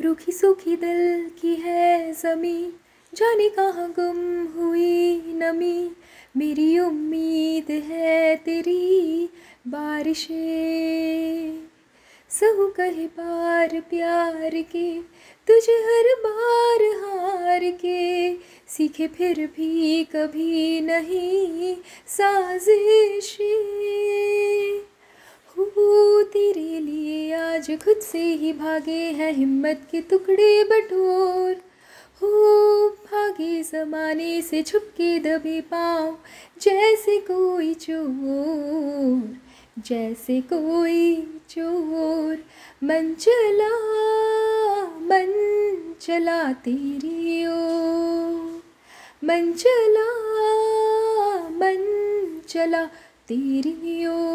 रूखी सूखी दिल की है जमी, जाने कहाँ गुम हुई नमी। मेरी उम्मीद है तेरी बारिशें। सहु कहे बार प्यार के, तुझे हर बार हार के। सीखे फिर भी कभी नहीं साजिशें। आज खुद से ही भागे हैं हिम्मत के टुकड़े बटोर। हो भागे जमाने से छुप के दबे पाँव, जैसे कोई चोर, जैसे कोई चोर। मन चला मन चला तेरी ओ मन चला मन चला तेरी ओर।